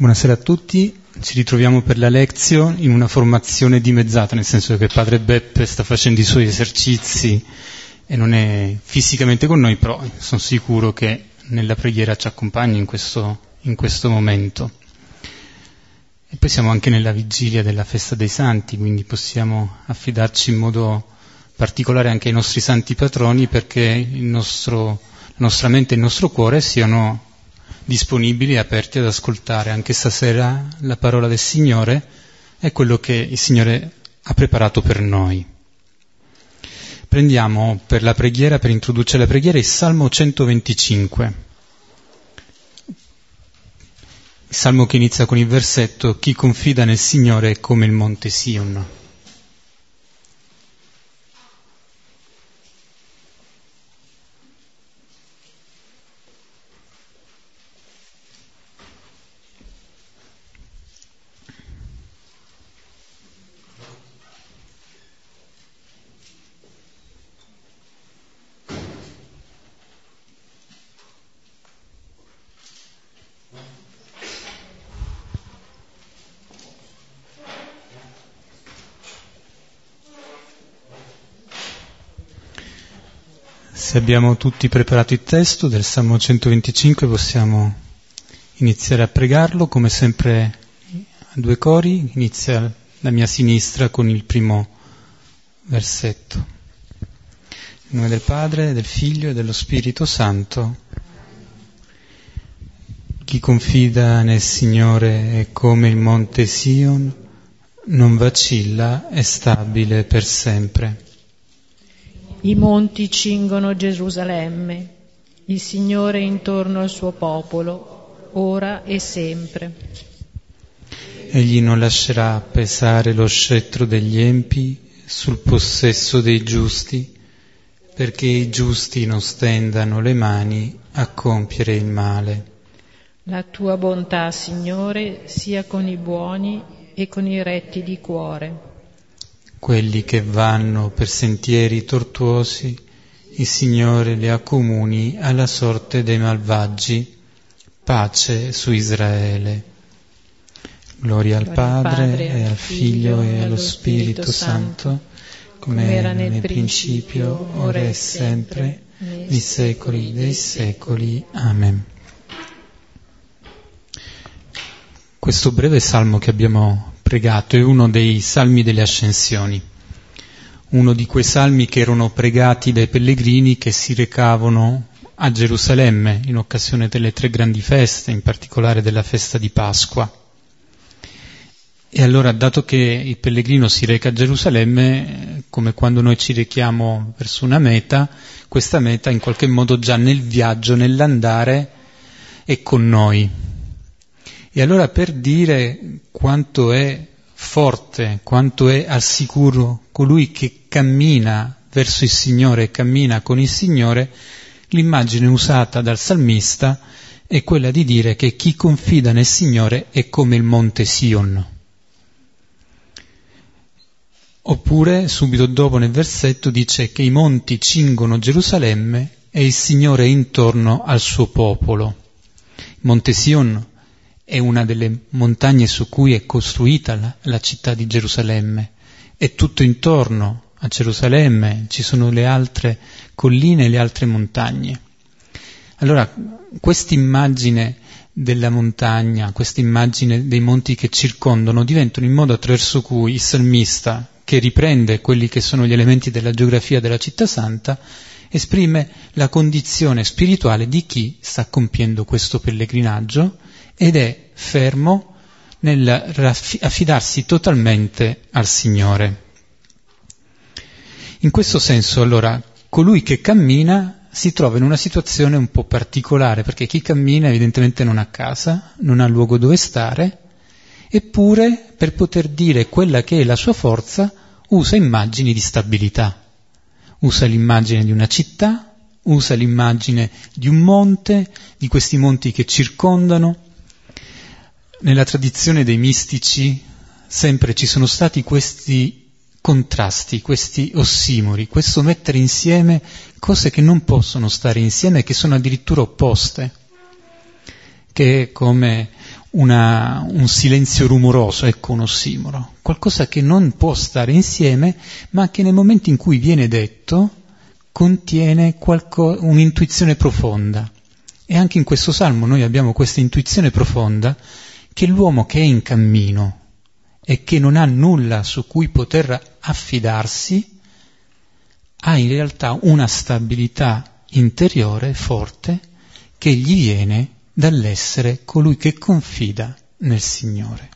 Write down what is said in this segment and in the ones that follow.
Buonasera a tutti, ci ritroviamo per la lezione in una formazione dimezzata, nel senso che padre Beppe sta facendo i suoi esercizi e non è fisicamente con noi, però sono sicuro che nella preghiera ci accompagna in questo, in questo momento. E poi siamo anche nella vigilia della festa dei santi, quindi possiamo affidarci in modo particolare anche ai nostri santi patroni perché nostro, la nostra mente e il nostro cuore siano disponibili e aperti ad ascoltare anche stasera la parola del Signore è quello che il Signore ha preparato per noi. Prendiamo per la preghiera, per introdurre la preghiera, il Salmo 125. Il Salmo che inizia con il versetto Chi confida nel Signore è come il monte Sion. Se abbiamo tutti preparato il testo del Salmo 125 possiamo iniziare a pregarlo, come sempre a due cori, inizia la mia sinistra con il primo versetto. In nome del Padre, del Figlio e dello Spirito Santo. Chi confida nel Signore è come il monte Sion, non vacilla, è stabile per sempre. I monti cingono Gerusalemme, il Signore intorno al suo popolo, ora e sempre. Egli non lascerà pesare lo scettro degli empi sul possesso dei giusti, perché i giusti non stendano le mani a compiere il male. La tua bontà, Signore, sia con i buoni e con i retti di cuore quelli che vanno per sentieri tortuosi, il Signore li accomuni alla sorte dei malvagi. Pace su Israele. Gloria al Padre, Padre e al Figlio e allo Spirito Santo, come era nel principio, ora e sempre, nei secoli dei secoli. Amen. Questo breve salmo che abbiamo pregato, è uno dei salmi delle ascensioni, uno di quei salmi che erano pregati dai pellegrini che si recavano a Gerusalemme in occasione delle tre grandi feste, in particolare della festa di Pasqua. E allora, dato che il pellegrino si reca a Gerusalemme, come quando noi ci rechiamo verso una meta, questa meta in qualche modo già nel viaggio, nell'andare, è con noi. E allora per dire quanto è forte, quanto è al sicuro colui che cammina verso il Signore cammina con il Signore, l'immagine usata dal salmista è quella di dire che chi confida nel Signore è come il monte Sion. Oppure, subito dopo nel versetto, dice che i monti cingono Gerusalemme e il Signore è intorno al suo popolo. Monte Sion è una delle montagne su cui è costruita la, la città di Gerusalemme. È tutto intorno a Gerusalemme, ci sono le altre colline e le altre montagne. Allora, questa immagine della montagna, questa immagine dei monti che circondano, diventano il modo attraverso cui il salmista, che riprende quelli che sono gli elementi della geografia della città santa, esprime la condizione spirituale di chi sta compiendo questo pellegrinaggio ed è fermo nell'affidarsi totalmente al Signore. In questo senso, allora, colui che cammina si trova in una situazione un po' particolare, perché chi cammina evidentemente non ha casa, non ha luogo dove stare, eppure per poter dire quella che è la sua forza usa immagini di stabilità. Usa l'immagine di una città, usa l'immagine di un monte, di questi monti che circondano, nella tradizione dei mistici sempre ci sono stati questi contrasti, questi ossimori, questo mettere insieme cose che non possono stare insieme che sono addirittura opposte, che è come una, un silenzio rumoroso, ecco un ossimoro, qualcosa che non può stare insieme, ma che nel momento in cui viene detto contiene qualco, un'intuizione profonda. E anche in questo salmo noi abbiamo questa intuizione profonda che l'uomo che è in cammino e che non ha nulla su cui poter affidarsi, ha in realtà una stabilità interiore forte che gli viene dall'essere colui che confida nel Signore.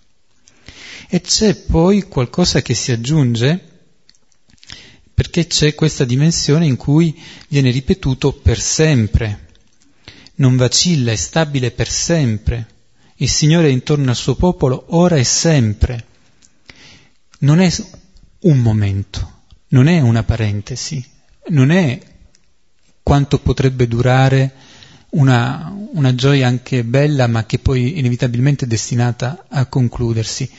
E c'è poi qualcosa che si aggiunge perché c'è questa dimensione in cui viene ripetuto per sempre, non vacilla, è stabile per sempre. Il Signore è intorno al suo popolo ora e sempre. Non è un momento, non è una parentesi, non è quanto potrebbe durare una, una gioia anche bella ma che poi inevitabilmente è destinata a concludersi.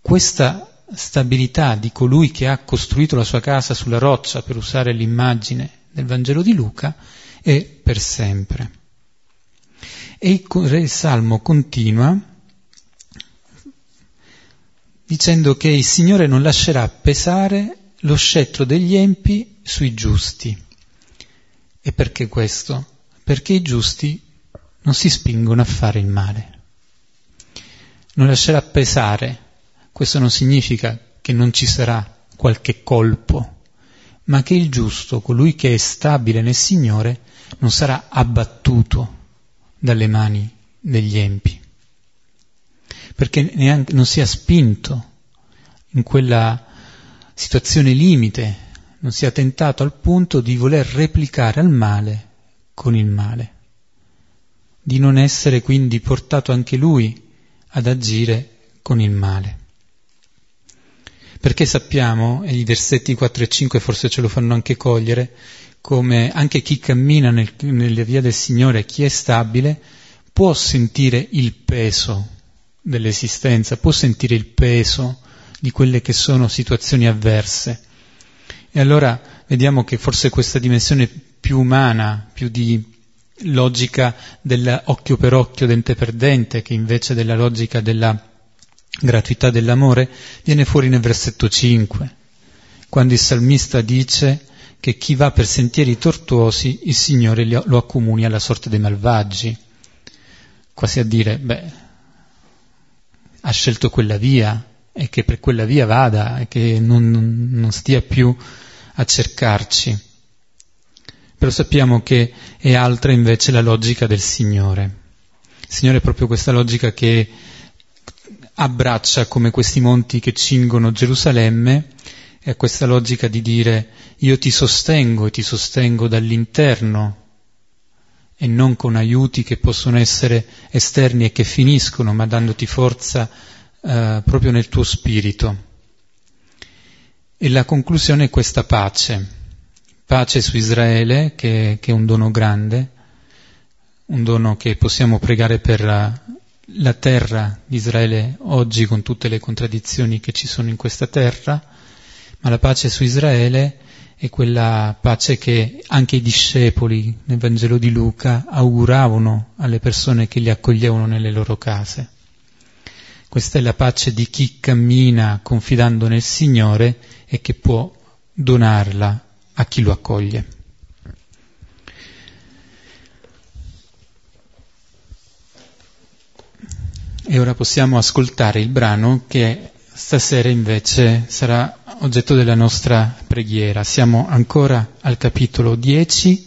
Questa stabilità di colui che ha costruito la sua casa sulla roccia, per usare l'immagine del Vangelo di Luca, è per sempre. E il Salmo continua dicendo che il Signore non lascerà pesare lo scettro degli empi sui giusti. E perché questo? Perché i giusti non si spingono a fare il male. Non lascerà pesare. Questo non significa che non ci sarà qualche colpo, ma che il giusto, colui che è stabile nel Signore, non sarà abbattuto dalle mani degli empi, perché neanche, non sia spinto in quella situazione limite, non sia tentato al punto di voler replicare al male con il male, di non essere quindi portato anche lui ad agire con il male. Perché sappiamo, e i versetti 4 e 5 forse ce lo fanno anche cogliere, come anche chi cammina nel, nelle vie del Signore, chi è stabile, può sentire il peso dell'esistenza, può sentire il peso di quelle che sono situazioni avverse. E allora vediamo che forse questa dimensione più umana, più di logica dell'occhio per occhio, dente per dente, che invece della logica della gratuità dell'amore, viene fuori nel versetto 5, quando il salmista dice che chi va per sentieri tortuosi il Signore lo accomuni alla sorte dei malvagi. Quasi a dire, beh, ha scelto quella via e che per quella via vada e che non, non, non stia più a cercarci. Però sappiamo che è altra invece la logica del Signore. Il Signore è proprio questa logica che abbraccia come questi monti che cingono Gerusalemme, è questa logica di dire io ti sostengo e ti sostengo dall'interno e non con aiuti che possono essere esterni e che finiscono, ma dandoti forza eh, proprio nel tuo spirito. E la conclusione è questa pace, pace su Israele, che, che è un dono grande, un dono che possiamo pregare per la, la terra di Israele oggi con tutte le contraddizioni che ci sono in questa terra, ma la pace su Israele è quella pace che anche i discepoli nel Vangelo di Luca auguravano alle persone che li accoglievano nelle loro case. Questa è la pace di chi cammina confidando nel Signore e che può donarla a chi lo accoglie. E ora possiamo ascoltare il brano che stasera invece sarà oggetto della nostra preghiera. Siamo ancora al capitolo 10,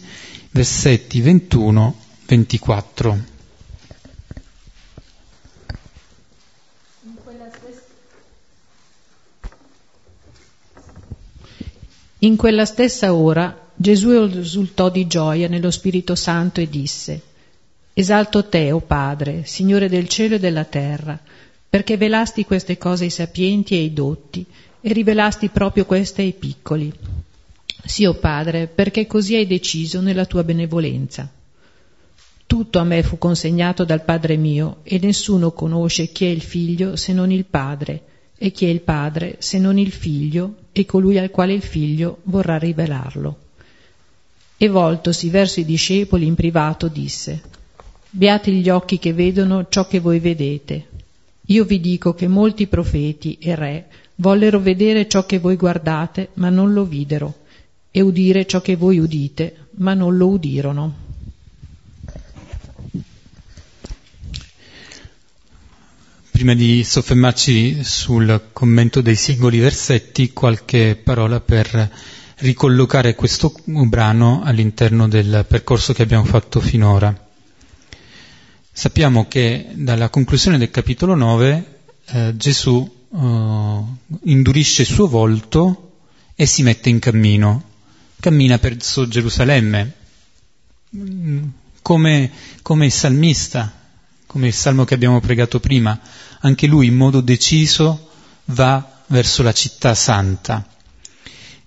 versetti 21-24. In quella stessa ora Gesù esultò di gioia nello Spirito Santo e disse, Esalto te, o Padre, Signore del cielo e della terra, perché velasti queste cose ai sapienti e ai dotti, e rivelasti proprio queste ai piccoli. Sì, o Padre, perché così hai deciso nella tua benevolenza. Tutto a me fu consegnato dal Padre mio, e nessuno conosce chi è il figlio se non il Padre, e chi è il Padre se non il Figlio e colui al quale il Figlio vorrà rivelarlo. E voltosi verso i discepoli in privato disse, Beati gli occhi che vedono ciò che voi vedete. Io vi dico che molti profeti e re vollero vedere ciò che voi guardate, ma non lo videro, e udire ciò che voi udite, ma non lo udirono. Prima di soffermarci sul commento dei singoli versetti, qualche parola per ricollocare questo brano all'interno del percorso che abbiamo fatto finora. Sappiamo che dalla conclusione del capitolo 9 eh, Gesù eh, indurisce il suo volto e si mette in cammino, cammina verso Gerusalemme, mm, come, come il salmista, come il salmo che abbiamo pregato prima, anche lui in modo deciso va verso la città santa.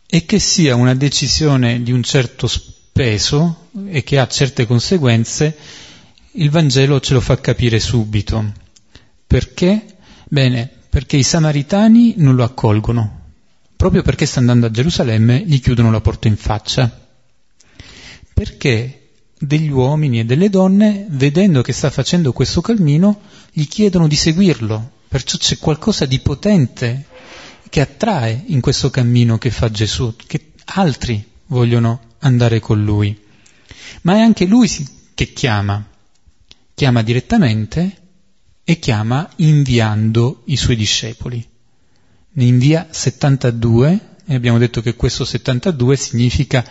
E che sia una decisione di un certo peso e che ha certe conseguenze, il Vangelo ce lo fa capire subito. Perché? Bene, perché i samaritani non lo accolgono. Proprio perché sta andando a Gerusalemme gli chiudono la porta in faccia. Perché degli uomini e delle donne, vedendo che sta facendo questo cammino, gli chiedono di seguirlo. Perciò c'è qualcosa di potente che attrae in questo cammino che fa Gesù, che altri vogliono andare con lui. Ma è anche lui che chiama, chiama direttamente e chiama inviando i suoi discepoli. Ne invia 72 e abbiamo detto che questo 72 significa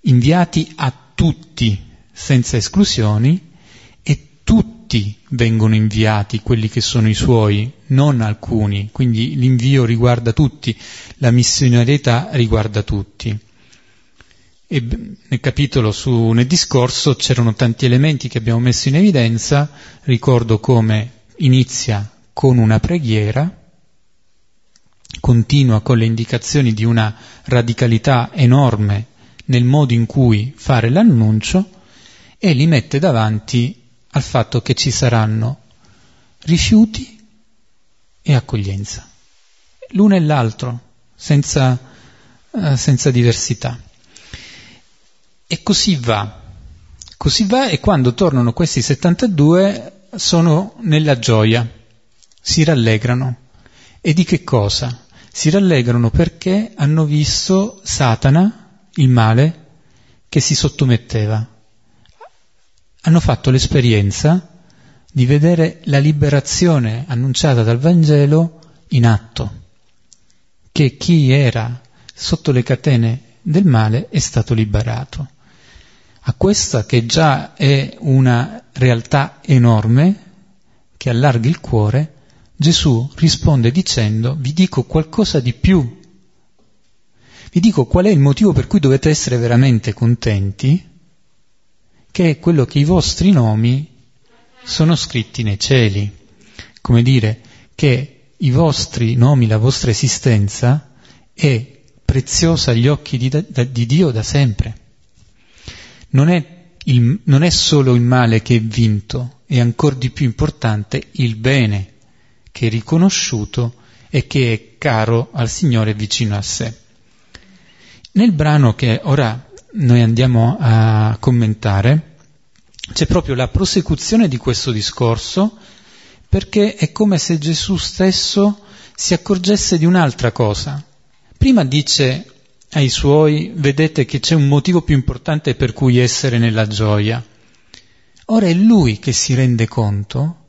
inviati a tutti senza esclusioni e tutti vengono inviati, quelli che sono i suoi, non alcuni, quindi l'invio riguarda tutti, la missionarietà riguarda tutti. E nel capitolo su, nel discorso c'erano tanti elementi che abbiamo messo in evidenza, ricordo come inizia con una preghiera, continua con le indicazioni di una radicalità enorme nel modo in cui fare l'annuncio e li mette davanti al fatto che ci saranno rifiuti e accoglienza, l'uno e l'altro, senza, uh, senza diversità. E così va, così va e quando tornano questi 72 sono nella gioia, si rallegrano. E di che cosa? Si rallegrano perché hanno visto Satana il male che si sottometteva. Hanno fatto l'esperienza di vedere la liberazione annunciata dal Vangelo in atto, che chi era sotto le catene del male è stato liberato. A questa che già è una realtà enorme, che allarga il cuore, Gesù risponde dicendo vi dico qualcosa di più vi dico qual è il motivo per cui dovete essere veramente contenti, che è quello che i vostri nomi sono scritti nei cieli. Come dire che i vostri nomi, la vostra esistenza è preziosa agli occhi di, di Dio da sempre. Non è, il, non è solo il male che è vinto, è ancora di più importante il bene che è riconosciuto e che è caro al Signore vicino a sé. Nel brano che ora noi andiamo a commentare c'è proprio la prosecuzione di questo discorso perché è come se Gesù stesso si accorgesse di un'altra cosa. Prima dice ai suoi, vedete che c'è un motivo più importante per cui essere nella gioia. Ora è lui che si rende conto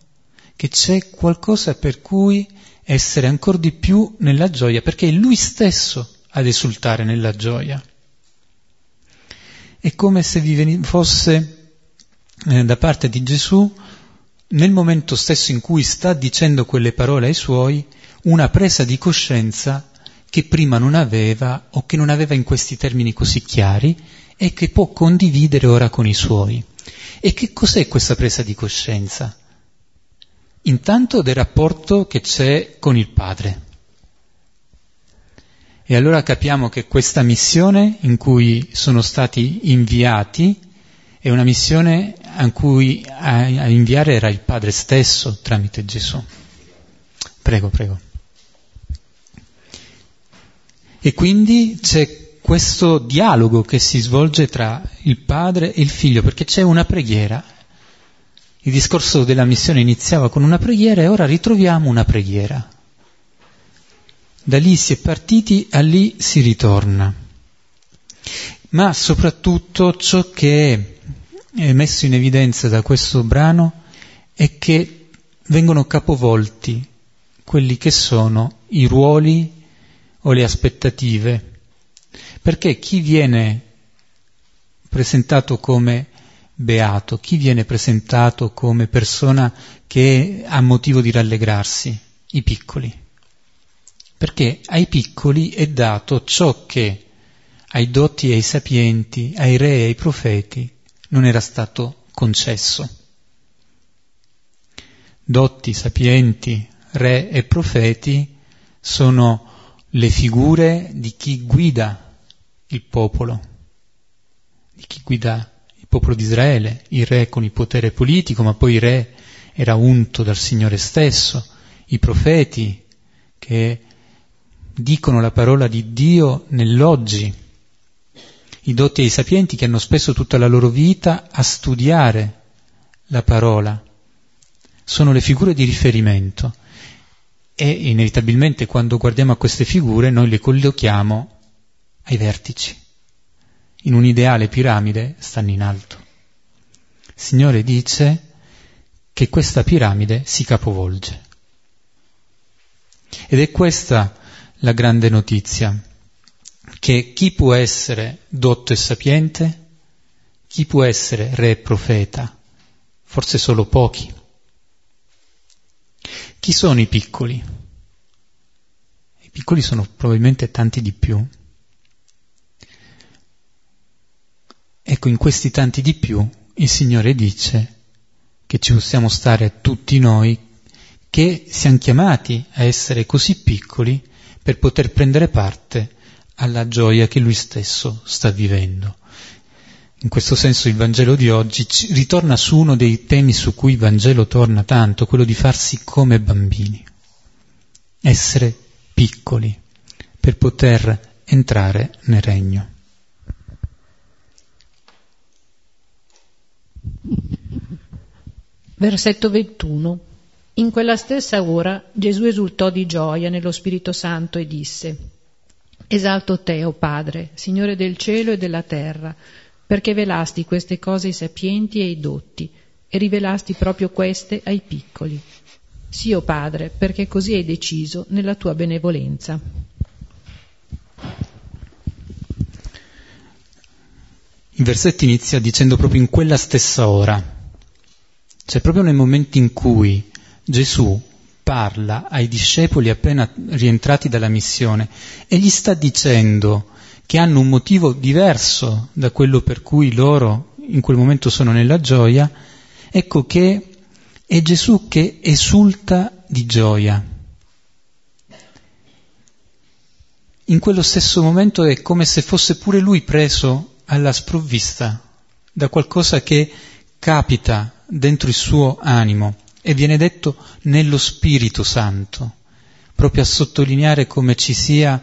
che c'è qualcosa per cui essere ancora di più nella gioia, perché è lui stesso ad esultare nella gioia. È come se vi fosse eh, da parte di Gesù, nel momento stesso in cui sta dicendo quelle parole ai suoi, una presa di coscienza che prima non aveva o che non aveva in questi termini così chiari e che può condividere ora con i suoi. E che cos'è questa presa di coscienza? Intanto del rapporto che c'è con il Padre. E allora capiamo che questa missione in cui sono stati inviati è una missione a cui a, a inviare era il Padre stesso tramite Gesù. Prego, prego. E quindi c'è questo dialogo che si svolge tra il padre e il figlio, perché c'è una preghiera. Il discorso della missione iniziava con una preghiera e ora ritroviamo una preghiera. Da lì si è partiti, a lì si ritorna. Ma soprattutto ciò che è messo in evidenza da questo brano è che vengono capovolti quelli che sono i ruoli o le aspettative, perché chi viene presentato come beato, chi viene presentato come persona che ha motivo di rallegrarsi? I piccoli. Perché ai piccoli è dato ciò che ai dotti e ai sapienti, ai re e ai profeti non era stato concesso. Dotti, sapienti, re e profeti sono le figure di chi guida il popolo, di chi guida il popolo di Israele, il re con il potere politico, ma poi il re era unto dal Signore stesso, i profeti che dicono la parola di Dio nell'oggi, i dotti e i sapienti che hanno speso tutta la loro vita a studiare la parola, sono le figure di riferimento e inevitabilmente quando guardiamo a queste figure noi le collochiamo ai vertici in un'ideale piramide stanno in alto. Il Signore dice che questa piramide si capovolge. Ed è questa la grande notizia, che chi può essere dotto e sapiente, chi può essere re e profeta, forse solo pochi. Chi sono i piccoli? I piccoli sono probabilmente tanti di più. Ecco, in questi tanti di più il Signore dice che ci possiamo stare tutti noi, che siamo chiamati a essere così piccoli per poter prendere parte alla gioia che Lui stesso sta vivendo. In questo senso il Vangelo di oggi ritorna su uno dei temi su cui il Vangelo torna tanto, quello di farsi come bambini, essere piccoli per poter entrare nel regno. Versetto 21. In quella stessa ora Gesù esultò di gioia nello Spirito Santo e disse, Esalto te, o Padre, Signore del cielo e della terra, perché velasti queste cose ai sapienti e ai dotti, e rivelasti proprio queste ai piccoli. Sì, o Padre, perché così hai deciso nella tua benevolenza. Il versetto inizia dicendo proprio in quella stessa ora, cioè proprio nel momento in cui Gesù parla ai discepoli appena rientrati dalla missione e gli sta dicendo che hanno un motivo diverso da quello per cui loro in quel momento sono nella gioia, ecco che è Gesù che esulta di gioia. In quello stesso momento è come se fosse pure lui preso alla sprovvista da qualcosa che capita dentro il suo animo e viene detto nello Spirito Santo, proprio a sottolineare come ci sia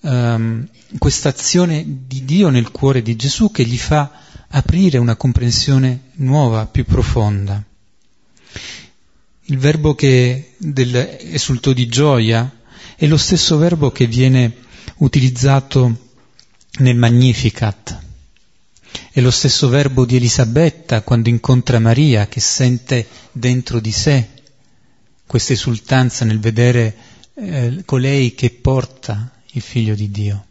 um, questa azione di Dio nel cuore di Gesù che gli fa aprire una comprensione nuova, più profonda. Il verbo che del esulto di gioia è lo stesso verbo che viene utilizzato nel Magnificat, è lo stesso verbo di Elisabetta quando incontra Maria che sente dentro di sé questa esultanza nel vedere eh, colei che porta il figlio di Dio.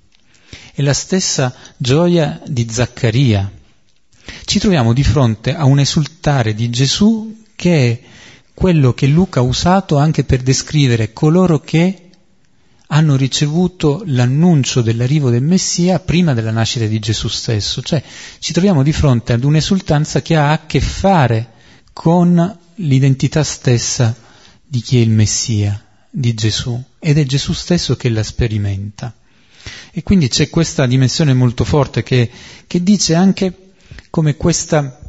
È la stessa gioia di Zaccaria. Ci troviamo di fronte a un esultare di Gesù che è quello che Luca ha usato anche per descrivere coloro che hanno ricevuto l'annuncio dell'arrivo del Messia prima della nascita di Gesù stesso, cioè ci troviamo di fronte ad un'esultanza che ha a che fare con l'identità stessa di chi è il Messia, di Gesù, ed è Gesù stesso che la sperimenta. E quindi c'è questa dimensione molto forte che, che dice anche come questa,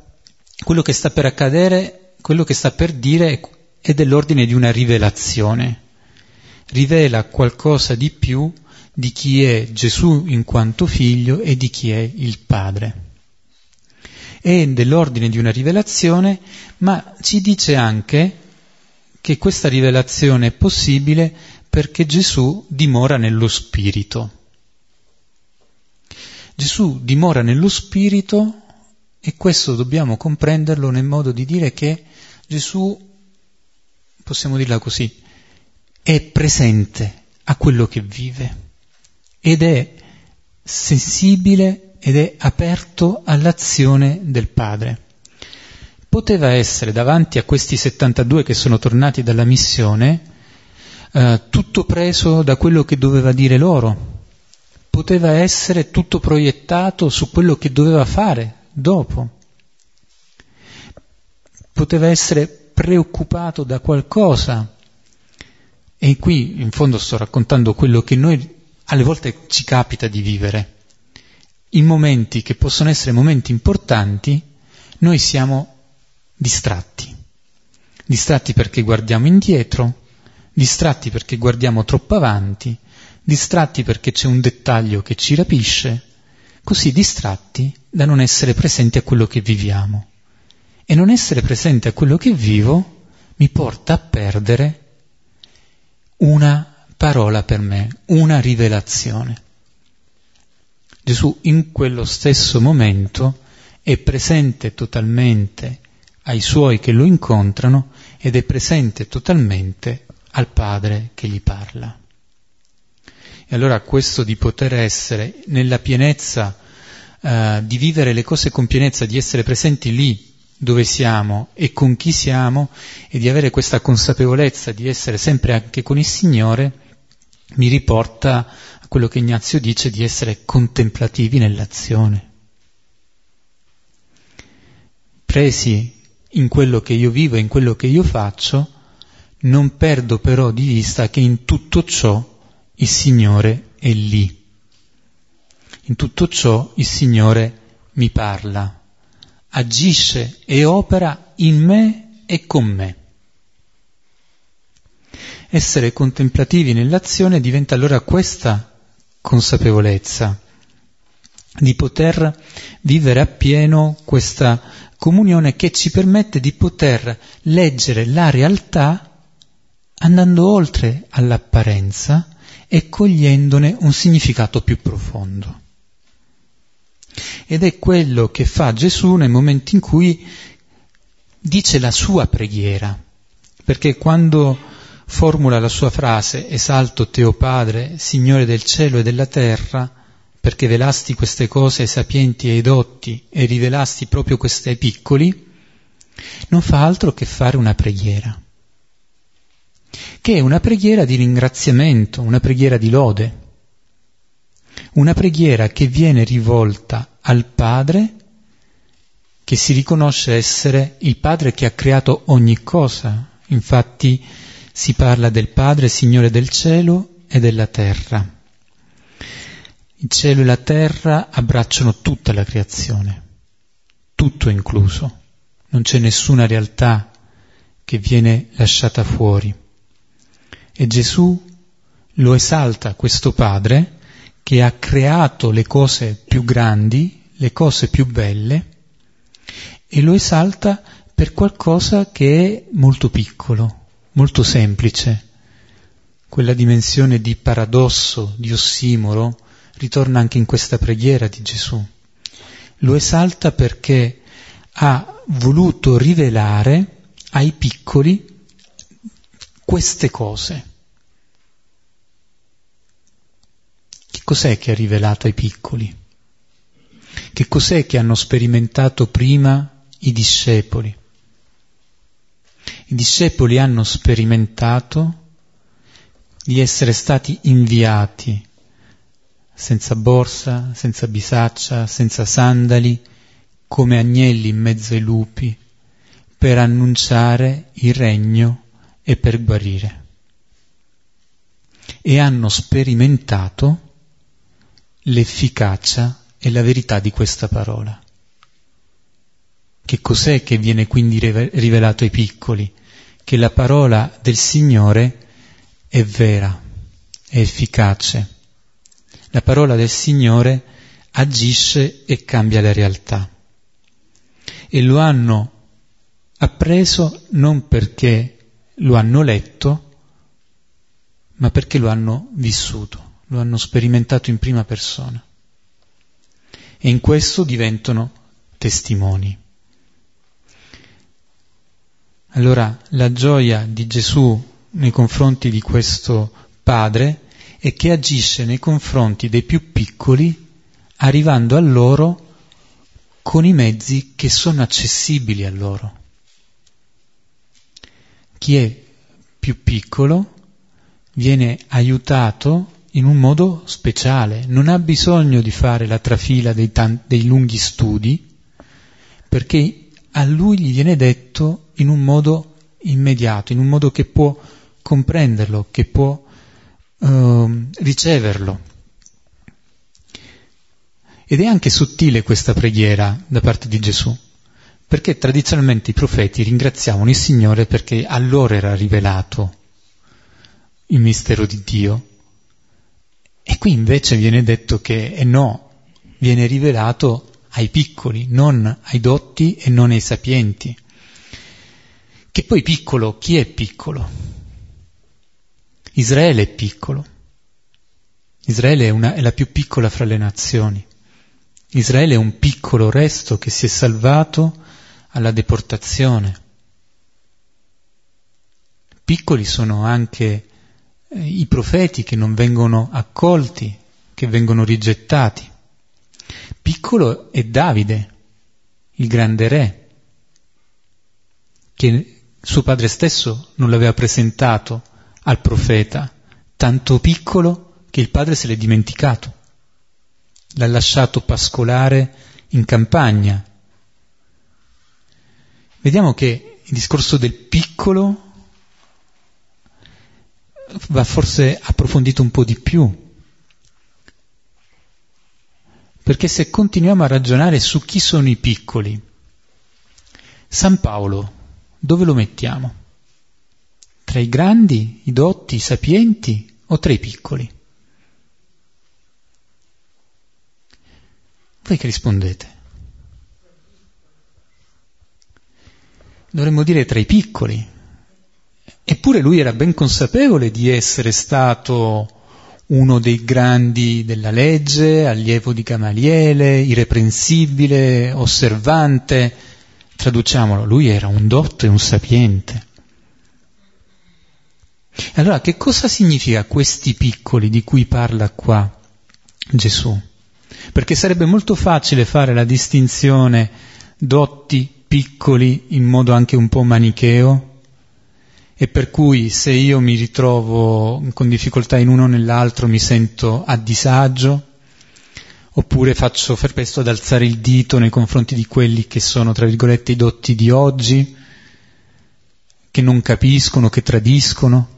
quello che sta per accadere, quello che sta per dire è dell'ordine di una rivelazione rivela qualcosa di più di chi è Gesù in quanto figlio e di chi è il Padre. è dell'ordine di una rivelazione, ma ci dice anche che questa rivelazione è possibile perché Gesù dimora nello Spirito. Gesù dimora nello Spirito e questo dobbiamo comprenderlo nel modo di dire che Gesù, possiamo dirla così, è presente a quello che vive ed è sensibile ed è aperto all'azione del Padre. Poteva essere davanti a questi 72 che sono tornati dalla missione eh, tutto preso da quello che doveva dire loro, poteva essere tutto proiettato su quello che doveva fare dopo, poteva essere preoccupato da qualcosa. E qui in fondo sto raccontando quello che noi alle volte ci capita di vivere. In momenti che possono essere momenti importanti, noi siamo distratti. Distratti perché guardiamo indietro, distratti perché guardiamo troppo avanti, distratti perché c'è un dettaglio che ci rapisce, così distratti da non essere presenti a quello che viviamo. E non essere presente a quello che vivo mi porta a perdere una parola per me, una rivelazione. Gesù in quello stesso momento è presente totalmente ai suoi che lo incontrano ed è presente totalmente al Padre che gli parla. E allora questo di poter essere nella pienezza, eh, di vivere le cose con pienezza, di essere presenti lì dove siamo e con chi siamo e di avere questa consapevolezza di essere sempre anche con il Signore, mi riporta a quello che Ignazio dice di essere contemplativi nell'azione. Presi in quello che io vivo e in quello che io faccio, non perdo però di vista che in tutto ciò il Signore è lì. In tutto ciò il Signore mi parla, agisce e opera in me e con me. Essere contemplativi nell'azione diventa allora questa consapevolezza di poter vivere appieno questa comunione che ci permette di poter leggere la realtà andando oltre all'apparenza e cogliendone un significato più profondo. Ed è quello che fa Gesù nel momento in cui dice la sua preghiera, perché quando formula la sua frase Esalto Teo Padre, Signore del cielo e della terra, perché velasti queste cose ai sapienti e ai dotti e rivelasti proprio queste ai piccoli, non fa altro che fare una preghiera che è una preghiera di ringraziamento, una preghiera di lode, una preghiera che viene rivolta al Padre che si riconosce essere il Padre che ha creato ogni cosa. Infatti si parla del Padre, Signore del cielo e della terra. Il cielo e la terra abbracciano tutta la creazione, tutto incluso. Non c'è nessuna realtà che viene lasciata fuori. E Gesù lo esalta questo Padre che ha creato le cose più grandi, le cose più belle, e lo esalta per qualcosa che è molto piccolo, molto semplice. Quella dimensione di paradosso, di ossimoro, ritorna anche in questa preghiera di Gesù. Lo esalta perché ha voluto rivelare ai piccoli queste cose. Che cos'è che ha rivelato ai piccoli? Che cos'è che hanno sperimentato prima i discepoli? I discepoli hanno sperimentato di essere stati inviati senza borsa, senza bisaccia, senza sandali, come agnelli in mezzo ai lupi, per annunciare il regno e per guarire. E hanno sperimentato l'efficacia e la verità di questa parola. Che cos'è che viene quindi rivelato ai piccoli? Che la parola del Signore è vera, è efficace. La parola del Signore agisce e cambia la realtà. e lo hanno appreso non perché lo hanno letto, ma perché lo hanno vissuto, lo hanno sperimentato in prima persona. E in questo diventano testimoni. Allora la gioia di Gesù nei confronti di questo Padre è che agisce nei confronti dei più piccoli arrivando a loro con i mezzi che sono accessibili a loro. Chi è più piccolo viene aiutato in un modo speciale, non ha bisogno di fare la trafila dei, tan- dei lunghi studi, perché a lui gli viene detto in un modo immediato, in un modo che può comprenderlo, che può uh, riceverlo. Ed è anche sottile questa preghiera da parte di Gesù, perché tradizionalmente i profeti ringraziavano il Signore perché a loro era rivelato il mistero di Dio. E qui invece viene detto che eh no, viene rivelato ai piccoli, non ai dotti e non ai sapienti. Che poi piccolo, chi è piccolo? Israele è piccolo. Israele è, una, è la più piccola fra le nazioni. Israele è un piccolo resto che si è salvato alla deportazione. Piccoli sono anche eh, i profeti che non vengono accolti, che vengono rigettati. Piccolo è Davide, il grande re, che suo padre stesso non l'aveva presentato al profeta, tanto piccolo che il padre se l'è dimenticato l'ha lasciato pascolare in campagna. Vediamo che il discorso del piccolo va forse approfondito un po' di più. Perché se continuiamo a ragionare su chi sono i piccoli, San Paolo, dove lo mettiamo? Tra i grandi, i dotti, i sapienti o tra i piccoli? Voi che rispondete? Dovremmo dire tra i piccoli. Eppure lui era ben consapevole di essere stato uno dei grandi della legge, allievo di Gamaliele, irreprensibile, osservante. Traduciamolo, lui era un dotto e un sapiente. Allora, che cosa significa questi piccoli di cui parla qua Gesù? perché sarebbe molto facile fare la distinzione dotti piccoli in modo anche un po' manicheo e per cui se io mi ritrovo con difficoltà in uno o nell'altro mi sento a disagio oppure faccio per presto ad alzare il dito nei confronti di quelli che sono, tra virgolette, i dotti di oggi, che non capiscono, che tradiscono.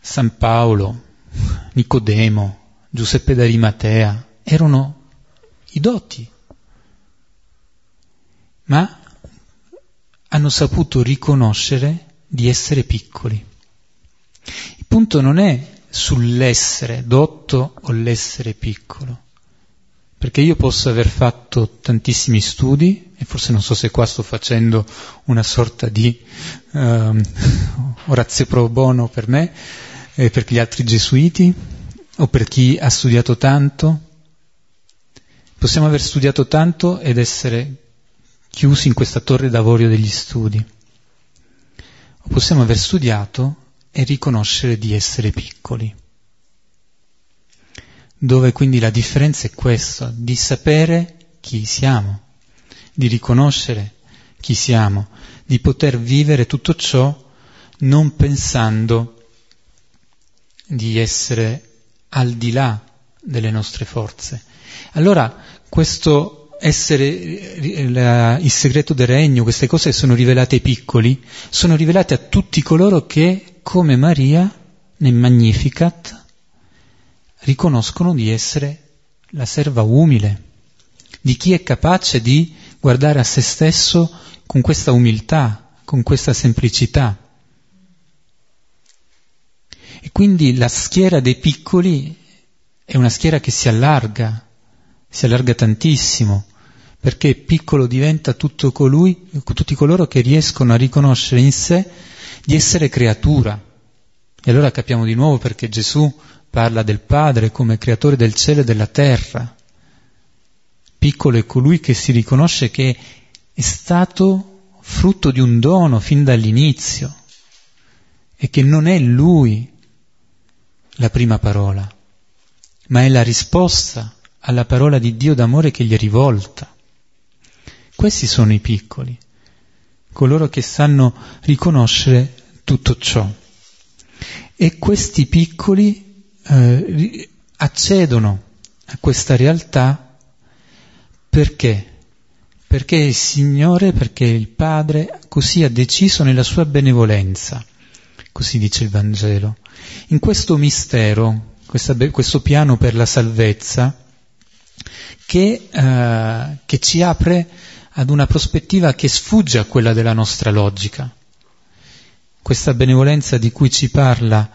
San Paolo, Nicodemo, Giuseppe d'Arimatea, erano i doti, ma hanno saputo riconoscere di essere piccoli. Il punto non è sull'essere dotto o l'essere piccolo, perché io posso aver fatto tantissimi studi, e forse non so se qua sto facendo una sorta di um, orazio pro bono per me e per gli altri gesuiti, o per chi ha studiato tanto. Possiamo aver studiato tanto ed essere chiusi in questa torre d'avorio degli studi. O possiamo aver studiato e riconoscere di essere piccoli. Dove quindi la differenza è questa, di sapere chi siamo, di riconoscere chi siamo, di poter vivere tutto ciò non pensando di essere al di là delle nostre forze. Allora questo essere il segreto del regno, queste cose sono rivelate ai piccoli, sono rivelate a tutti coloro che, come Maria, nel Magnificat, riconoscono di essere la serva umile, di chi è capace di guardare a se stesso con questa umiltà, con questa semplicità. E quindi la schiera dei piccoli è una schiera che si allarga, si allarga tantissimo, perché piccolo diventa tutto colui, tutti coloro che riescono a riconoscere in sé di essere creatura. E allora capiamo di nuovo perché Gesù parla del Padre come creatore del cielo e della terra. Piccolo è colui che si riconosce che è stato frutto di un dono fin dall'inizio e che non è lui la prima parola, ma è la risposta alla parola di Dio d'amore che gli è rivolta. Questi sono i piccoli, coloro che sanno riconoscere tutto ciò. E questi piccoli eh, accedono a questa realtà perché? Perché il Signore, perché il Padre così ha deciso nella sua benevolenza, così dice il Vangelo. In questo mistero, questo piano per la salvezza, che, eh, che ci apre ad una prospettiva che sfugge a quella della nostra logica. Questa benevolenza di cui ci parla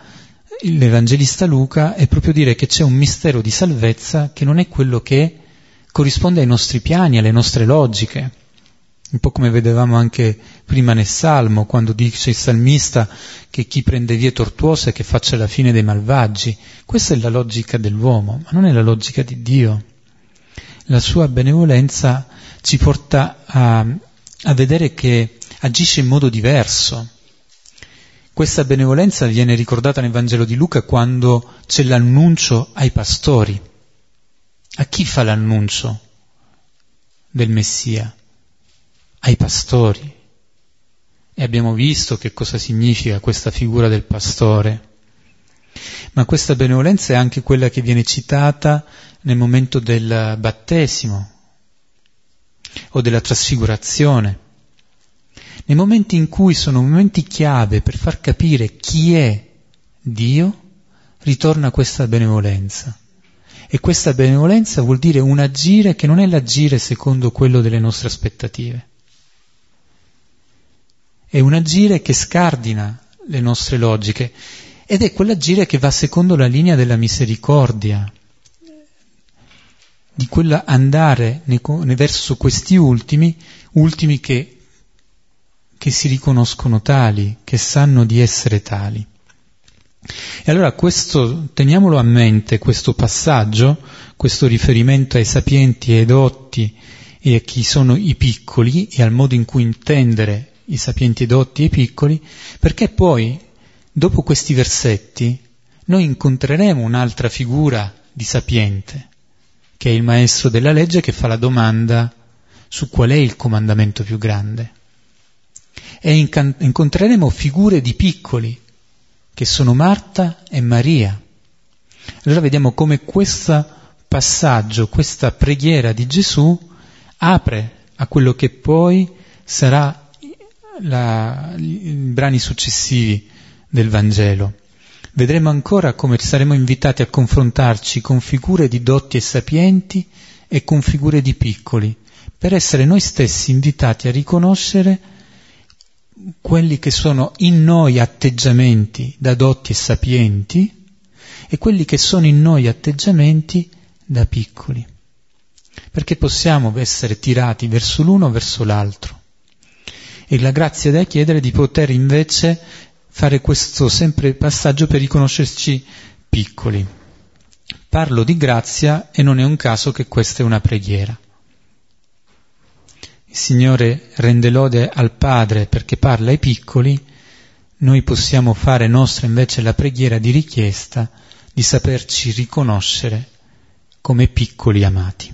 l'Evangelista Luca è proprio dire che c'è un mistero di salvezza che non è quello che corrisponde ai nostri piani, alle nostre logiche. Un po' come vedevamo anche prima nel Salmo, quando dice il salmista che chi prende vie tortuose che faccia la fine dei malvagi. Questa è la logica dell'uomo, ma non è la logica di Dio. La sua benevolenza ci porta a, a vedere che agisce in modo diverso. Questa benevolenza viene ricordata nel Vangelo di Luca quando c'è l'annuncio ai pastori. A chi fa l'annuncio del Messia? Ai pastori. E abbiamo visto che cosa significa questa figura del pastore. Ma questa benevolenza è anche quella che viene citata nel momento del battesimo o della trasfigurazione. Nei momenti in cui sono momenti chiave per far capire chi è Dio, ritorna questa benevolenza. E questa benevolenza vuol dire un agire che non è l'agire secondo quello delle nostre aspettative. È un agire che scardina le nostre logiche ed è quell'agire che va secondo la linea della misericordia, di quella andare verso questi ultimi, ultimi che, che si riconoscono tali, che sanno di essere tali. E allora questo, teniamolo a mente, questo passaggio, questo riferimento ai sapienti e ai dotti e a chi sono i piccoli e al modo in cui intendere i sapienti dotti e i piccoli, perché poi, dopo questi versetti, noi incontreremo un'altra figura di sapiente, che è il maestro della legge che fa la domanda su qual è il comandamento più grande. E incontreremo figure di piccoli, che sono Marta e Maria. Allora vediamo come questo passaggio, questa preghiera di Gesù apre a quello che poi sarà la, i brani successivi del Vangelo. Vedremo ancora come saremo invitati a confrontarci con figure di dotti e sapienti e con figure di piccoli, per essere noi stessi invitati a riconoscere quelli che sono in noi atteggiamenti da dotti e sapienti e quelli che sono in noi atteggiamenti da piccoli, perché possiamo essere tirati verso l'uno o verso l'altro. E la grazia da chiedere di poter invece fare questo sempre passaggio per riconoscerci piccoli. Parlo di grazia e non è un caso che questa è una preghiera. Il Signore rende lode al Padre perché parla ai piccoli, noi possiamo fare nostra invece la preghiera di richiesta di saperci riconoscere come piccoli amati.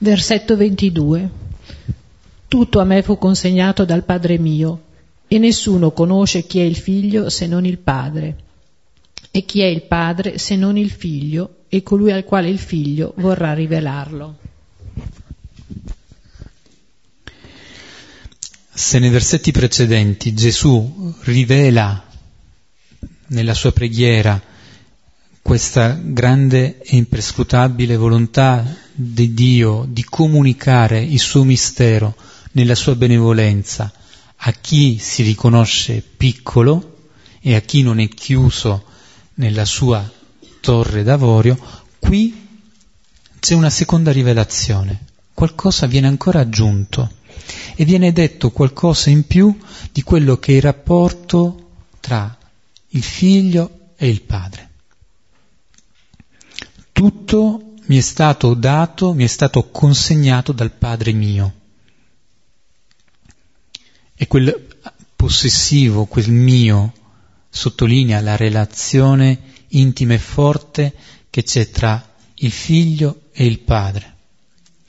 Versetto 22. Tutto a me fu consegnato dal Padre mio, e nessuno conosce chi è il figlio se non il Padre, e chi è il Padre se non il figlio e colui al quale il figlio vorrà rivelarlo. Se nei versetti precedenti Gesù rivela nella sua preghiera questa grande e imprescrutabile volontà di Dio di comunicare il suo mistero nella sua benevolenza a chi si riconosce piccolo e a chi non è chiuso nella sua torre d'avorio, Qui c'è una seconda rivelazione, qualcosa viene ancora aggiunto e viene detto qualcosa in più di quello che è il rapporto tra il figlio e il padre. Tutto mi è stato dato, mi è stato consegnato dal Padre mio. E quel possessivo, quel mio, sottolinea la relazione intima e forte che c'è tra il figlio e il padre.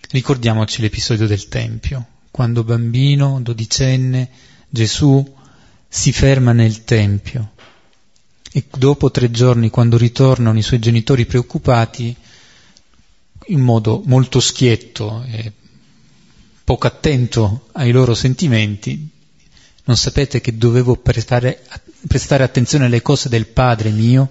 Ricordiamoci l'episodio del Tempio, quando bambino, dodicenne, Gesù si ferma nel Tempio e dopo tre giorni, quando ritornano i suoi genitori preoccupati, in modo molto schietto e poco attento ai loro sentimenti, non sapete che dovevo prestare, prestare attenzione alle cose del Padre mio?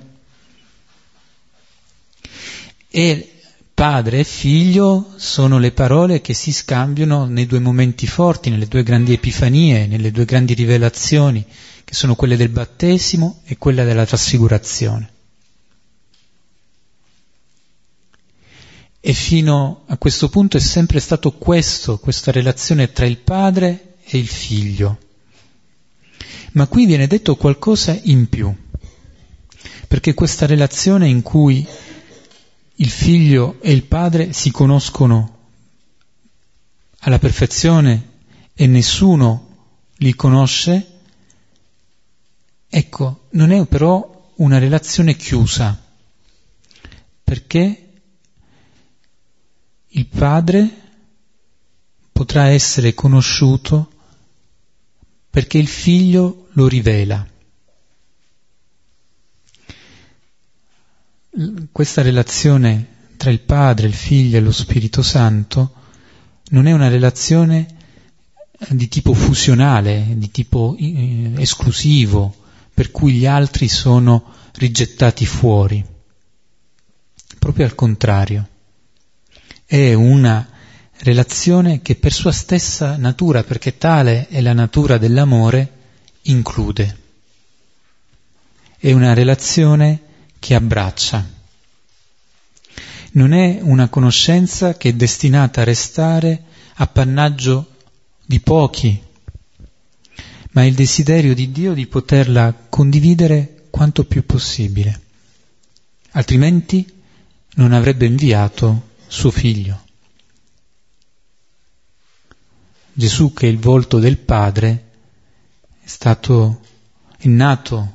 E padre e figlio sono le parole che si scambiano nei due momenti forti, nelle due grandi epifanie, nelle due grandi rivelazioni, che sono quelle del battesimo e quella della trasfigurazione. E fino a questo punto è sempre stato questo, questa relazione tra il padre e il figlio. Ma qui viene detto qualcosa in più, perché questa relazione in cui il figlio e il padre si conoscono alla perfezione e nessuno li conosce, ecco, non è però una relazione chiusa, perché il padre potrà essere conosciuto perché il figlio lo rivela. Questa relazione tra il Padre, il Figlio e lo Spirito Santo non è una relazione di tipo fusionale, di tipo eh, esclusivo, per cui gli altri sono rigettati fuori. Proprio al contrario, è una relazione che per sua stessa natura, perché tale è la natura dell'amore, include. È una relazione che abbraccia. Non è una conoscenza che è destinata a restare appannaggio di pochi, ma è il desiderio di Dio di poterla condividere quanto più possibile. Altrimenti non avrebbe inviato suo figlio. Gesù che è il volto del Padre è stato è nato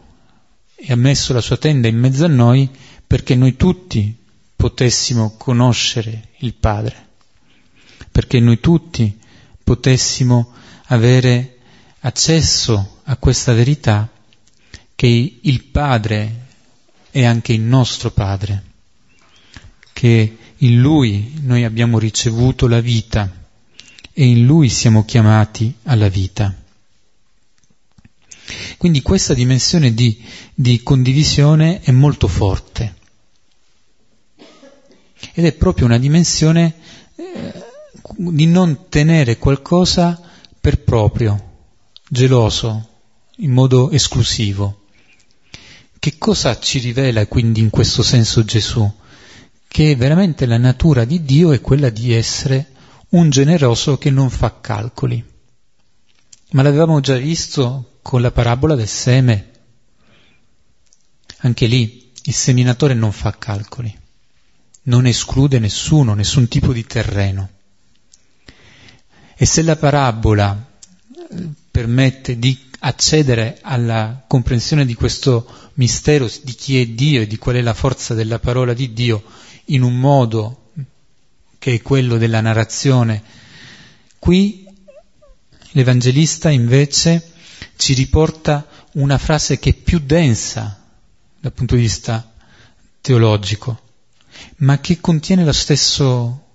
e ha messo la sua tenda in mezzo a noi perché noi tutti potessimo conoscere il Padre, perché noi tutti potessimo avere accesso a questa verità che il Padre è anche il nostro Padre, che in Lui noi abbiamo ricevuto la vita e in Lui siamo chiamati alla vita. Quindi questa dimensione di, di condivisione è molto forte ed è proprio una dimensione eh, di non tenere qualcosa per proprio, geloso, in modo esclusivo. Che cosa ci rivela quindi in questo senso Gesù? Che veramente la natura di Dio è quella di essere un generoso che non fa calcoli. Ma l'avevamo già visto con la parabola del seme. Anche lì il seminatore non fa calcoli, non esclude nessuno, nessun tipo di terreno. E se la parabola eh, permette di accedere alla comprensione di questo mistero di chi è Dio e di qual è la forza della parola di Dio in un modo che è quello della narrazione. Qui l'Evangelista invece ci riporta una frase che è più densa dal punto di vista teologico, ma che contiene lo stesso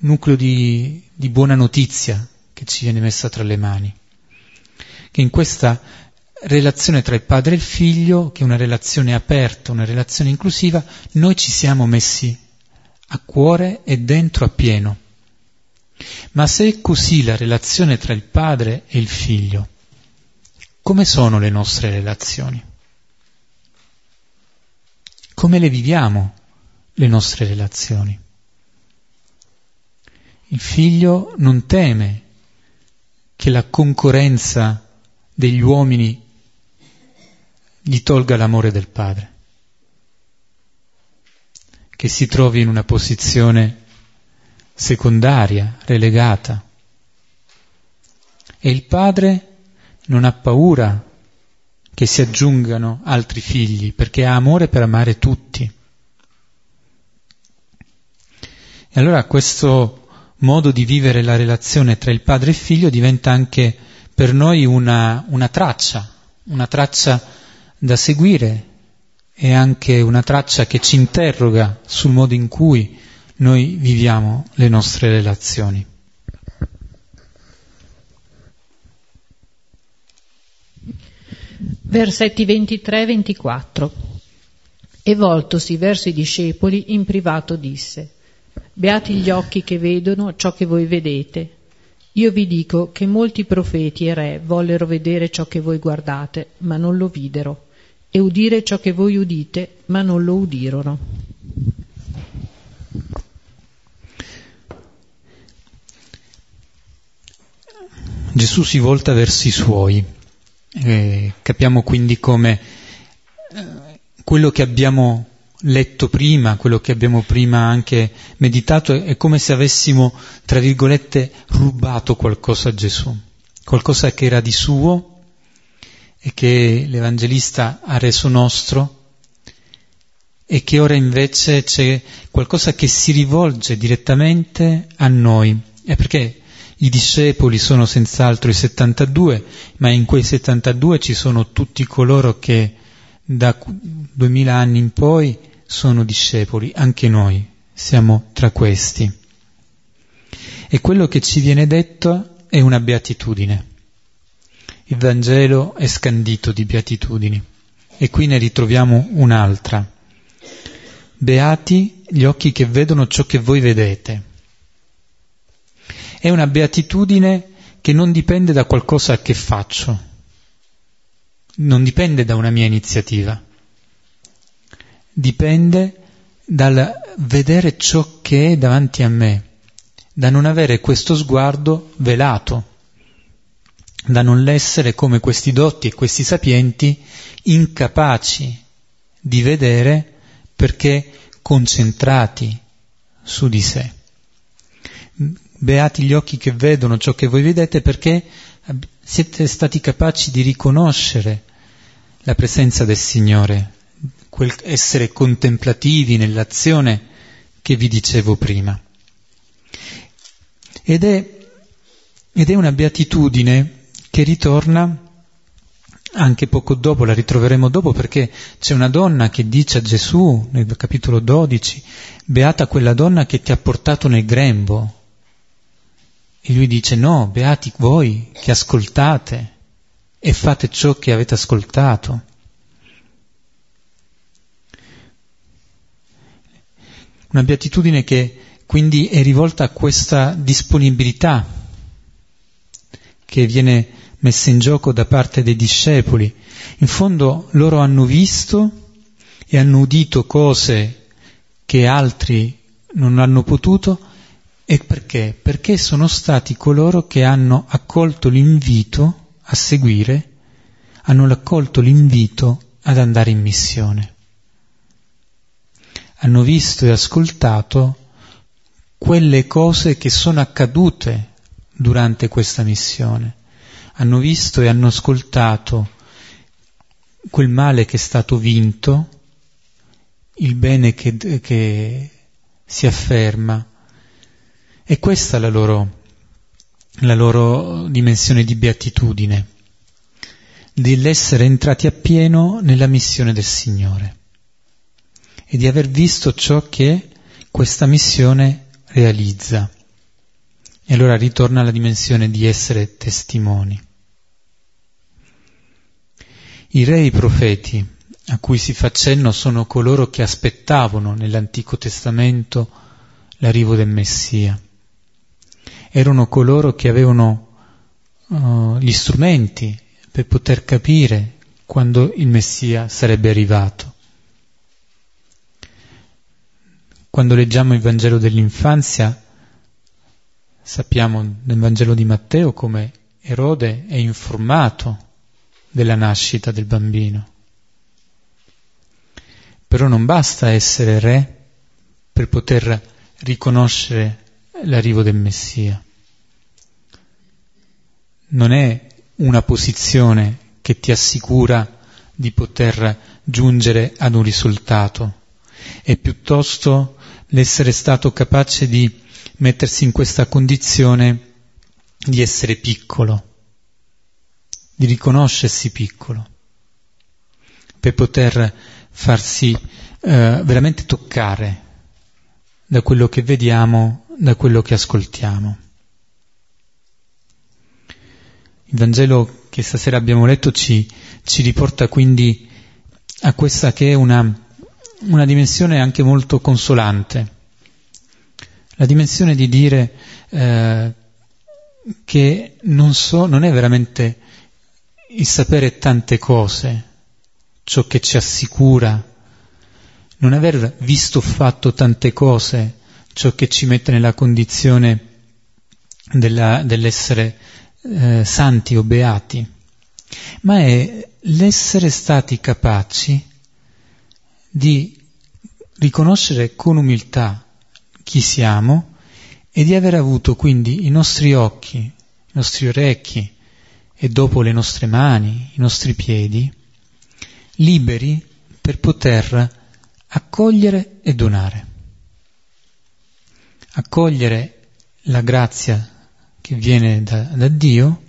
nucleo di, di buona notizia che ci viene messa tra le mani. Che in questa relazione tra il padre e il figlio, che è una relazione aperta, una relazione inclusiva, noi ci siamo messi a cuore e dentro appieno. Ma se è così la relazione tra il padre e il figlio, come sono le nostre relazioni? Come le viviamo le nostre relazioni. Il figlio non teme che la concorrenza degli uomini gli tolga l'amore del padre, che si trovi in una posizione secondaria, relegata. E il padre non ha paura che si aggiungano altri figli, perché ha amore per amare tutti. E allora questo modo di vivere la relazione tra il padre e il figlio diventa anche per noi una, una traccia, una traccia da seguire e anche una traccia che ci interroga sul modo in cui noi viviamo le nostre relazioni. Versetti 23-24 E voltosi verso i discepoli in privato disse Beati gli occhi che vedono ciò che voi vedete. Io vi dico che molti profeti e re vollero vedere ciò che voi guardate, ma non lo videro, e udire ciò che voi udite, ma non lo udirono. Gesù si volta verso i suoi. Eh, capiamo quindi come eh, quello che abbiamo letto prima, quello che abbiamo prima anche meditato, è come se avessimo, tra virgolette, rubato qualcosa a Gesù, qualcosa che era di suo e che l'Evangelista ha reso nostro e che ora invece c'è qualcosa che si rivolge direttamente a noi. E perché i discepoli sono senz'altro i 72, ma in quei 72 ci sono tutti coloro che da duemila anni in poi sono discepoli, anche noi siamo tra questi. E quello che ci viene detto è una beatitudine. Il Vangelo è scandito di beatitudini e qui ne ritroviamo un'altra. Beati gli occhi che vedono ciò che voi vedete. È una beatitudine che non dipende da qualcosa che faccio, non dipende da una mia iniziativa dipende dal vedere ciò che è davanti a me, da non avere questo sguardo velato, da non essere come questi dotti e questi sapienti incapaci di vedere perché concentrati su di sé. Beati gli occhi che vedono ciò che voi vedete perché siete stati capaci di riconoscere la presenza del Signore quel essere contemplativi nell'azione che vi dicevo prima. Ed è, ed è una beatitudine che ritorna anche poco dopo, la ritroveremo dopo perché c'è una donna che dice a Gesù nel capitolo 12, beata quella donna che ti ha portato nel grembo. E lui dice no, beati voi che ascoltate e fate ciò che avete ascoltato. Una beatitudine che quindi è rivolta a questa disponibilità che viene messa in gioco da parte dei discepoli. In fondo loro hanno visto e hanno udito cose che altri non hanno potuto e perché? Perché sono stati coloro che hanno accolto l'invito a seguire, hanno accolto l'invito ad andare in missione hanno visto e ascoltato quelle cose che sono accadute durante questa missione. Hanno visto e hanno ascoltato quel male che è stato vinto, il bene che, che si afferma. E questa è la loro, la loro dimensione di beatitudine, dell'essere entrati appieno nella missione del Signore e di aver visto ciò che questa missione realizza. E allora ritorna alla dimensione di essere testimoni. I re e i profeti a cui si fa cenno sono coloro che aspettavano nell'Antico Testamento l'arrivo del Messia. Erano coloro che avevano uh, gli strumenti per poter capire quando il Messia sarebbe arrivato quando leggiamo il Vangelo dell'infanzia, sappiamo nel Vangelo di Matteo come Erode è informato della nascita del bambino. Però non basta essere re per poter riconoscere l'arrivo del Messia. Non è una posizione che ti assicura di poter giungere ad un risultato, è piuttosto l'essere stato capace di mettersi in questa condizione di essere piccolo, di riconoscersi piccolo, per poter farsi eh, veramente toccare da quello che vediamo, da quello che ascoltiamo. Il Vangelo che stasera abbiamo letto ci, ci riporta quindi a questa che è una, una dimensione anche molto consolante, la dimensione di dire eh, che non, so, non è veramente il sapere tante cose ciò che ci assicura, non aver visto fatto tante cose ciò che ci mette nella condizione della, dell'essere eh, santi o beati, ma è l'essere stati capaci di riconoscere con umiltà chi siamo e di aver avuto quindi i nostri occhi, i nostri orecchi e dopo le nostre mani, i nostri piedi, liberi per poter accogliere e donare. Accogliere la grazia che viene da, da Dio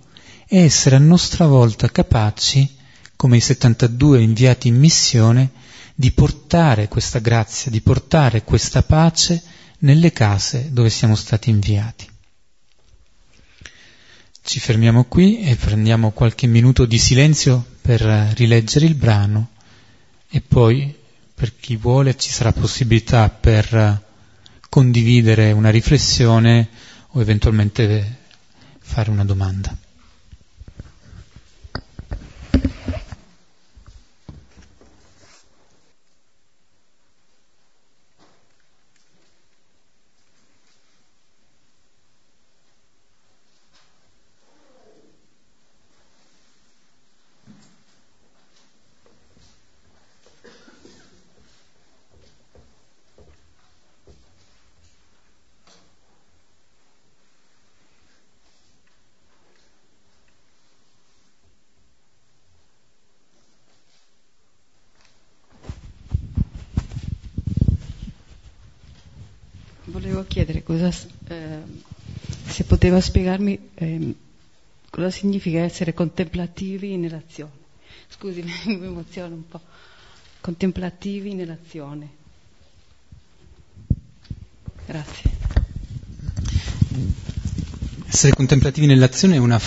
e essere a nostra volta capaci, come i 72 inviati in missione, di portare questa grazia, di portare questa pace nelle case dove siamo stati inviati. Ci fermiamo qui e prendiamo qualche minuto di silenzio per rileggere il brano e poi per chi vuole ci sarà possibilità per condividere una riflessione o eventualmente fare una domanda. Chiedere cosa, eh, se poteva spiegarmi eh, cosa significa essere contemplativi nell'azione. Scusi, mi emoziono un po'. Contemplativi nell'azione. Grazie. Essere contemplativi nell'azione è una,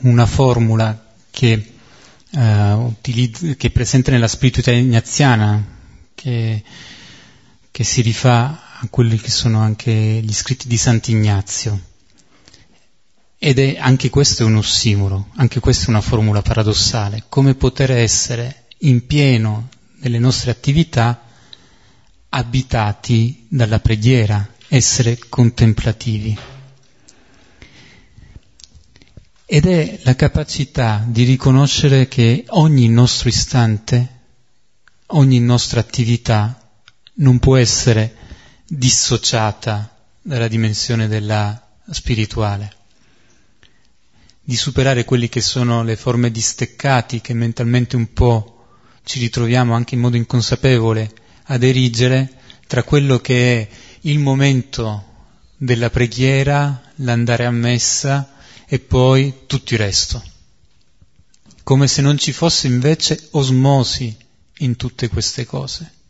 una formula che, uh, utilizz- che, è presente nella spiritualità ignaziana, che, che si rifà a quelli che sono anche gli scritti di Sant'Ignazio. Ed è anche questo è un ossimoro, anche questa è una formula paradossale, come poter essere in pieno nelle nostre attività abitati dalla preghiera, essere contemplativi. Ed è la capacità di riconoscere che ogni nostro istante, ogni nostra attività non può essere dissociata dalla dimensione della spirituale, di superare quelle che sono le forme di steccati che mentalmente un po' ci ritroviamo anche in modo inconsapevole ad erigere tra quello che è il momento della preghiera, l'andare a messa e poi tutto il resto. Come se non ci fosse invece osmosi in tutte queste cose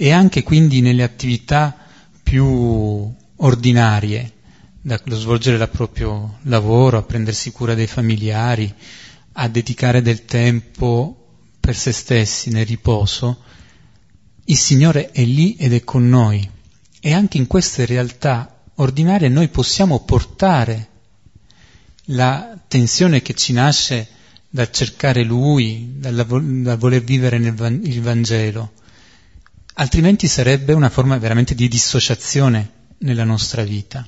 e anche quindi nelle attività più ordinarie, dallo svolgere il proprio lavoro, a prendersi cura dei familiari, a dedicare del tempo per se stessi nel riposo, il Signore è lì ed è con noi. E anche in queste realtà ordinarie noi possiamo portare la tensione che ci nasce dal cercare Lui, dal, voler vivere nel, il Vangelo, altrimenti sarebbe una forma veramente di dissociazione nella nostra vita.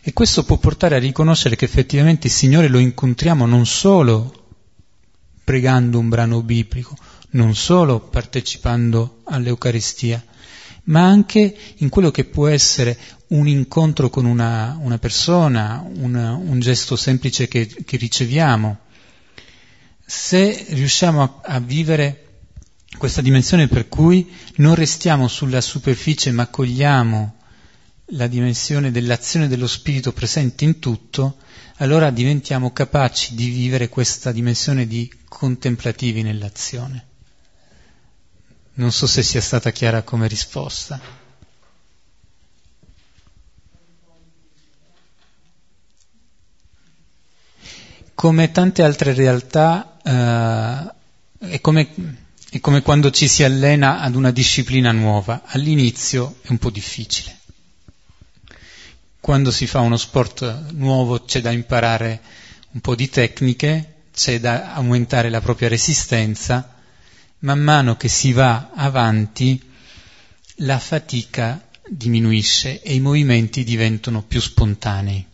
E questo può portare a riconoscere che effettivamente il Signore lo incontriamo non solo pregando un brano biblico, non solo partecipando all'Eucaristia, ma anche in quello che può essere un incontro con una, una persona, un, un, gesto semplice che, che, riceviamo. Se riusciamo a, a vivere questa dimensione per cui non restiamo sulla superficie ma cogliamo la dimensione dell'azione dello Spirito presente in tutto, allora diventiamo capaci di vivere questa dimensione di contemplativi nell'azione. Non so se sia stata chiara come risposta. Come tante altre realtà, eh, è, come, è come quando ci si allena ad una disciplina nuova. All'inizio è un po' difficile quando si fa uno sport nuovo c'è da imparare un po' di tecniche, c'è da aumentare la propria resistenza, man mano che si va avanti la fatica diminuisce e i movimenti diventano più spontanei.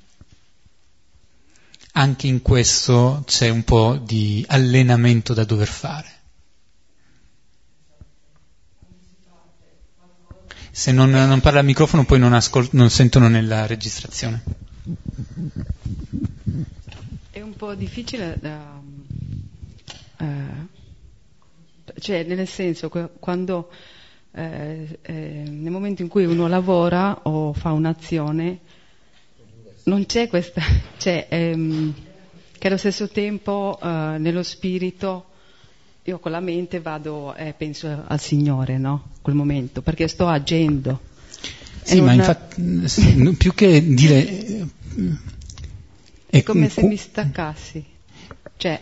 Anche in questo c'è un po' di allenamento da dover fare. Se non, non parla al microfono poi non, ascol- non sentono nella registrazione. È un po' difficile da... Uh, cioè, nel senso, quando eh, eh, nel momento in cui uno lavora o fa un'azione, non c'è questa, cioè, ehm, che allo stesso tempo eh, nello spirito io con la mente vado e eh, penso al Signore, no? Quel momento, perché sto agendo. Sì, ma infatti, più che dire... È come se mi staccassi, cioè,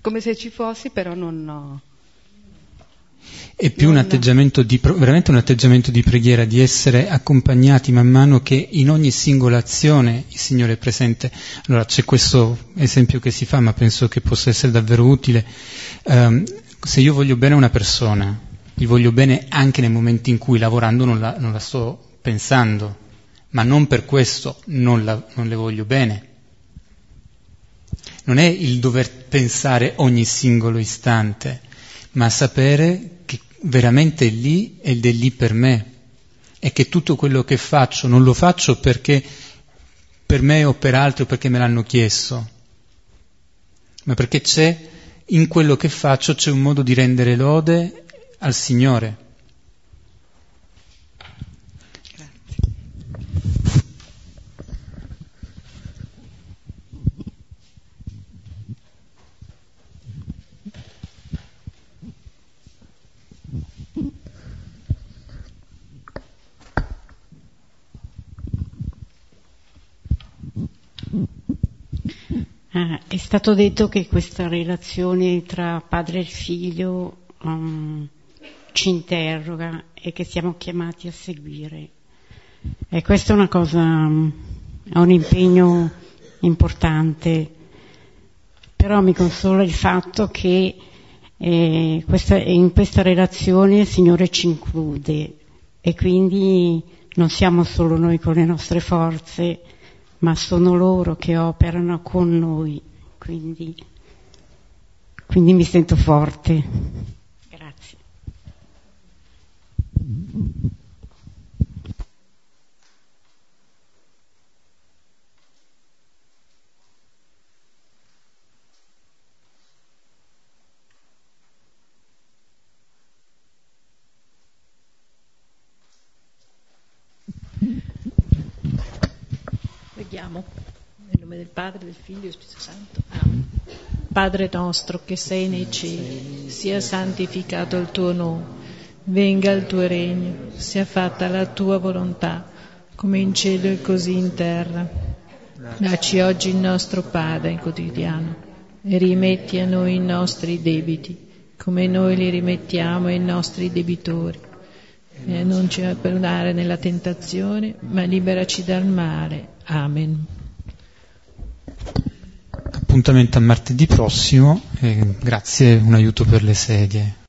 come se ci fossi, però non... È più un atteggiamento di, veramente un atteggiamento di preghiera, di essere accompagnati man mano che in ogni singola azione il Signore è presente. Allora c'è questo esempio che si fa, ma penso che possa essere davvero utile. Um, se io voglio bene a una persona, gli voglio bene anche nei momenti in cui lavorando non la, non la sto pensando, ma non per questo non, la, non le voglio bene. Non è il dover pensare ogni singolo istante, ma sapere veramente lì ed è lì per me e che tutto quello che faccio non lo faccio perché per me o per altri o perché me l'hanno chiesto, ma perché c'è in quello che faccio c'è un modo di rendere lode al Signore. Ah, è stato detto che questa relazione tra padre e figlio um, ci interroga e che siamo chiamati a seguire. E questa è una cosa, um, un impegno importante, però mi consola il fatto che eh, questa, in questa relazione il Signore ci include e quindi non siamo solo noi con le nostre forze, ma sono loro che operano con noi, quindi, quindi mi sento forte. Grazie. Preghiamo. Nel nome del Padre, del Figlio e dello Spirito Santo. Amen. Padre nostro che sei nei cieli, sia santificato il tuo nome, venga il tuo regno, sia fatta la tua volontà, come in cielo e così in terra. Dacci oggi il nostro pane quotidiano e rimetti a noi i nostri debiti, come noi li rimettiamo ai nostri debitori e non ci perdonare nella tentazione, ma liberaci dal male. Amen. Appuntamento a martedì prossimo, eh, grazie, un aiuto per le sedie.